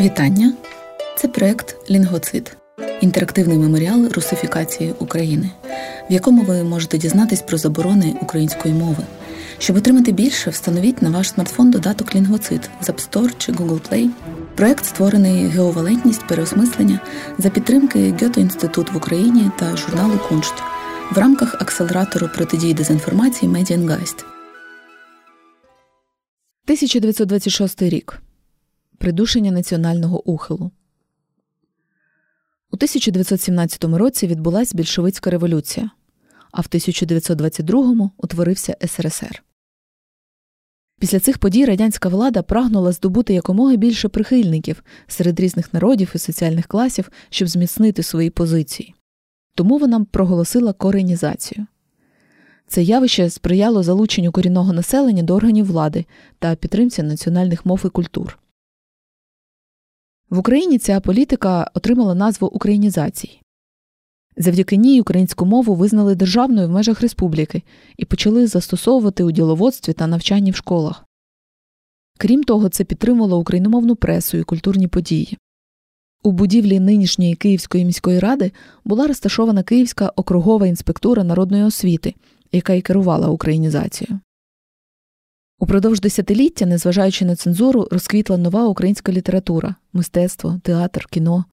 Вітання! Це проект Лінгвоцид інтерактивний меморіал русифікації України, в якому ви можете дізнатись про заборони української мови. Щоб отримати більше, встановіть на ваш смартфон додаток Лінгвоцид з App Store чи Google Play. Проект створений ГО валентність переосмислення за підтримки Ґете-Інститут в Україні та журналу Куншт в рамках акселератору протидії дезінформації Медіангайст. 1926 рік придушення національного ухилу. У 1917 році відбулася більшовицька революція, а в 1922-му утворився СРСР. Після цих подій радянська влада прагнула здобути якомога більше прихильників серед різних народів і соціальних класів, щоб зміцнити свої позиції. Тому вона проголосила коренізацію. Це явище сприяло залученню корінного населення до органів влади та підтримці національних мов і культур. В Україні ця політика отримала назву українізації. Завдяки ній українську мову визнали державною в межах республіки і почали застосовувати у діловодстві та навчанні в школах. Крім того, це підтримувало україномовну пресу і культурні події. У будівлі нинішньої Київської міської ради була розташована Київська округова інспектура народної освіти, яка й керувала українізацією. Упродовж десятиліття, незважаючи на цензуру, розквітла нова українська література, мистецтво, театр, кіно.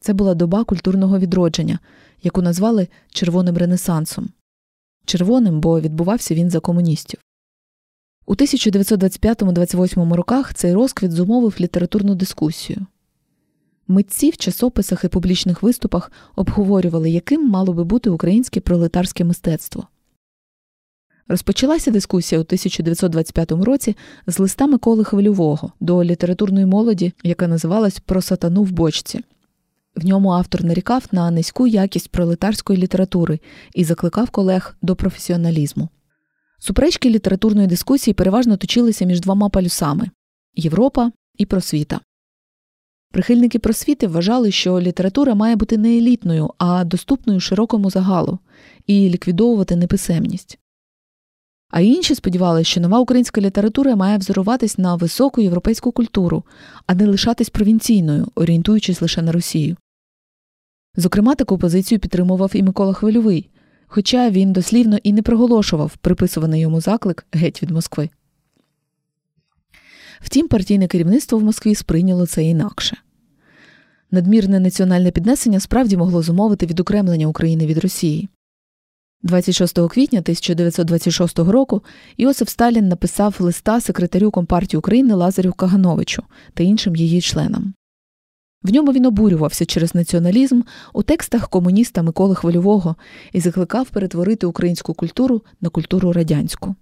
Це була доба культурного відродження, яку назвали Червоним Ренесансом. Червоним, бо відбувався він за комуністів. У 1925-28 роках цей розквіт зумовив літературну дискусію. Митці в часописах і публічних виступах обговорювали, яким мало би бути українське пролетарське мистецтво. Розпочалася дискусія у 1925 році з листа Миколи Хвильового до літературної молоді, яка називалась Про сатану в бочці. В ньому автор нарікав на низьку якість пролетарської літератури і закликав колег до професіоналізму. Суперечки літературної дискусії переважно точилися між двома палюсами Європа і просвіта. Прихильники просвіти вважали, що література має бути не елітною, а доступною широкому загалу і ліквідовувати неписемність. А інші сподівалися, що нова українська література має взоруватись на високу європейську культуру, а не лишатись провінційною, орієнтуючись лише на Росію. Зокрема, таку позицію підтримував і Микола Хвильовий, хоча він дослівно і не проголошував приписуваний йому заклик геть від Москви. Втім, партійне керівництво в Москві сприйняло це інакше. Надмірне національне піднесення справді могло зумовити відокремлення України від Росії. 26 квітня 1926 року Іосиф Сталін написав листа секретарю Компартії України Лазарю Кагановичу та іншим її членам. В ньому він обурювався через націоналізм у текстах комуніста Миколи Хвильового і закликав перетворити українську культуру на культуру радянську.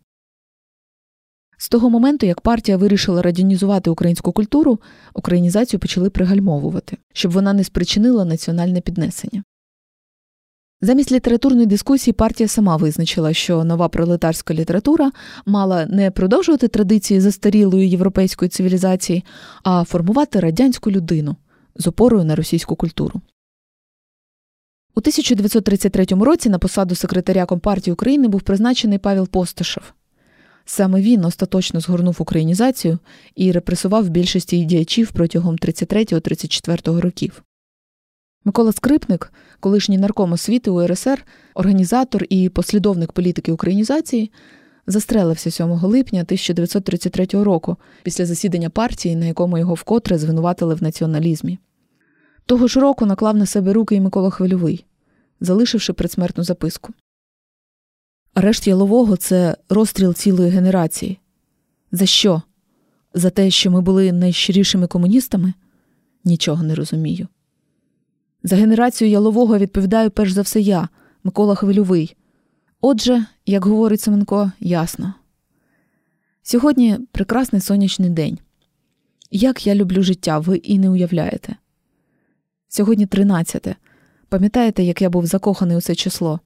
З того моменту, як партія вирішила радянізувати українську культуру, українізацію почали пригальмовувати, щоб вона не спричинила національне піднесення. Замість літературної дискусії партія сама визначила, що нова пролетарська література мала не продовжувати традиції застарілої європейської цивілізації, а формувати радянську людину з опорою на російську культуру. У 1933 році на посаду секретаря Компартії України був призначений Павел Постишев. Саме він остаточно згорнув українізацію і репресував більшість її діячів протягом 33-34 років. Микола Скрипник, колишній нарком освіти УРСР, організатор і послідовник політики українізації, застрелився 7 липня 1933 року після засідання партії, на якому його вкотре звинуватили в націоналізмі. Того ж року наклав на себе руки і Микола Хвильовий, залишивши предсмертну записку. Арешт Ялового це розстріл цілої генерації. За що? За те, що ми були найщирішими комуністами? Нічого не розумію. За генерацію ялового відповідаю перш за все я, Микола Хвильовий. Отже, як говорить Семенко, ясно. Сьогодні прекрасний сонячний день. Як я люблю життя, ви і не уявляєте. Сьогодні тринадцяте. Пам'ятаєте, як я був закоханий у це число?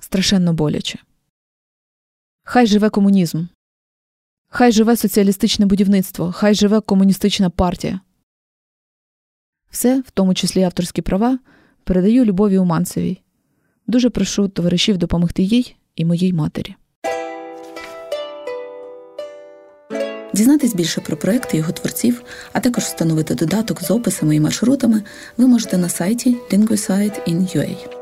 Страшенно боляче. Хай живе комунізм. Хай живе соціалістичне будівництво, хай живе комуністична партія. Все, в тому числі авторські права, передаю Любові Уманцевій. Дуже прошу товаришів допомогти їй і моїй матері. Дізнатись більше про проекти його творців, а також встановити додаток з описами і маршрутами ви можете на сайті Linguicide in UA.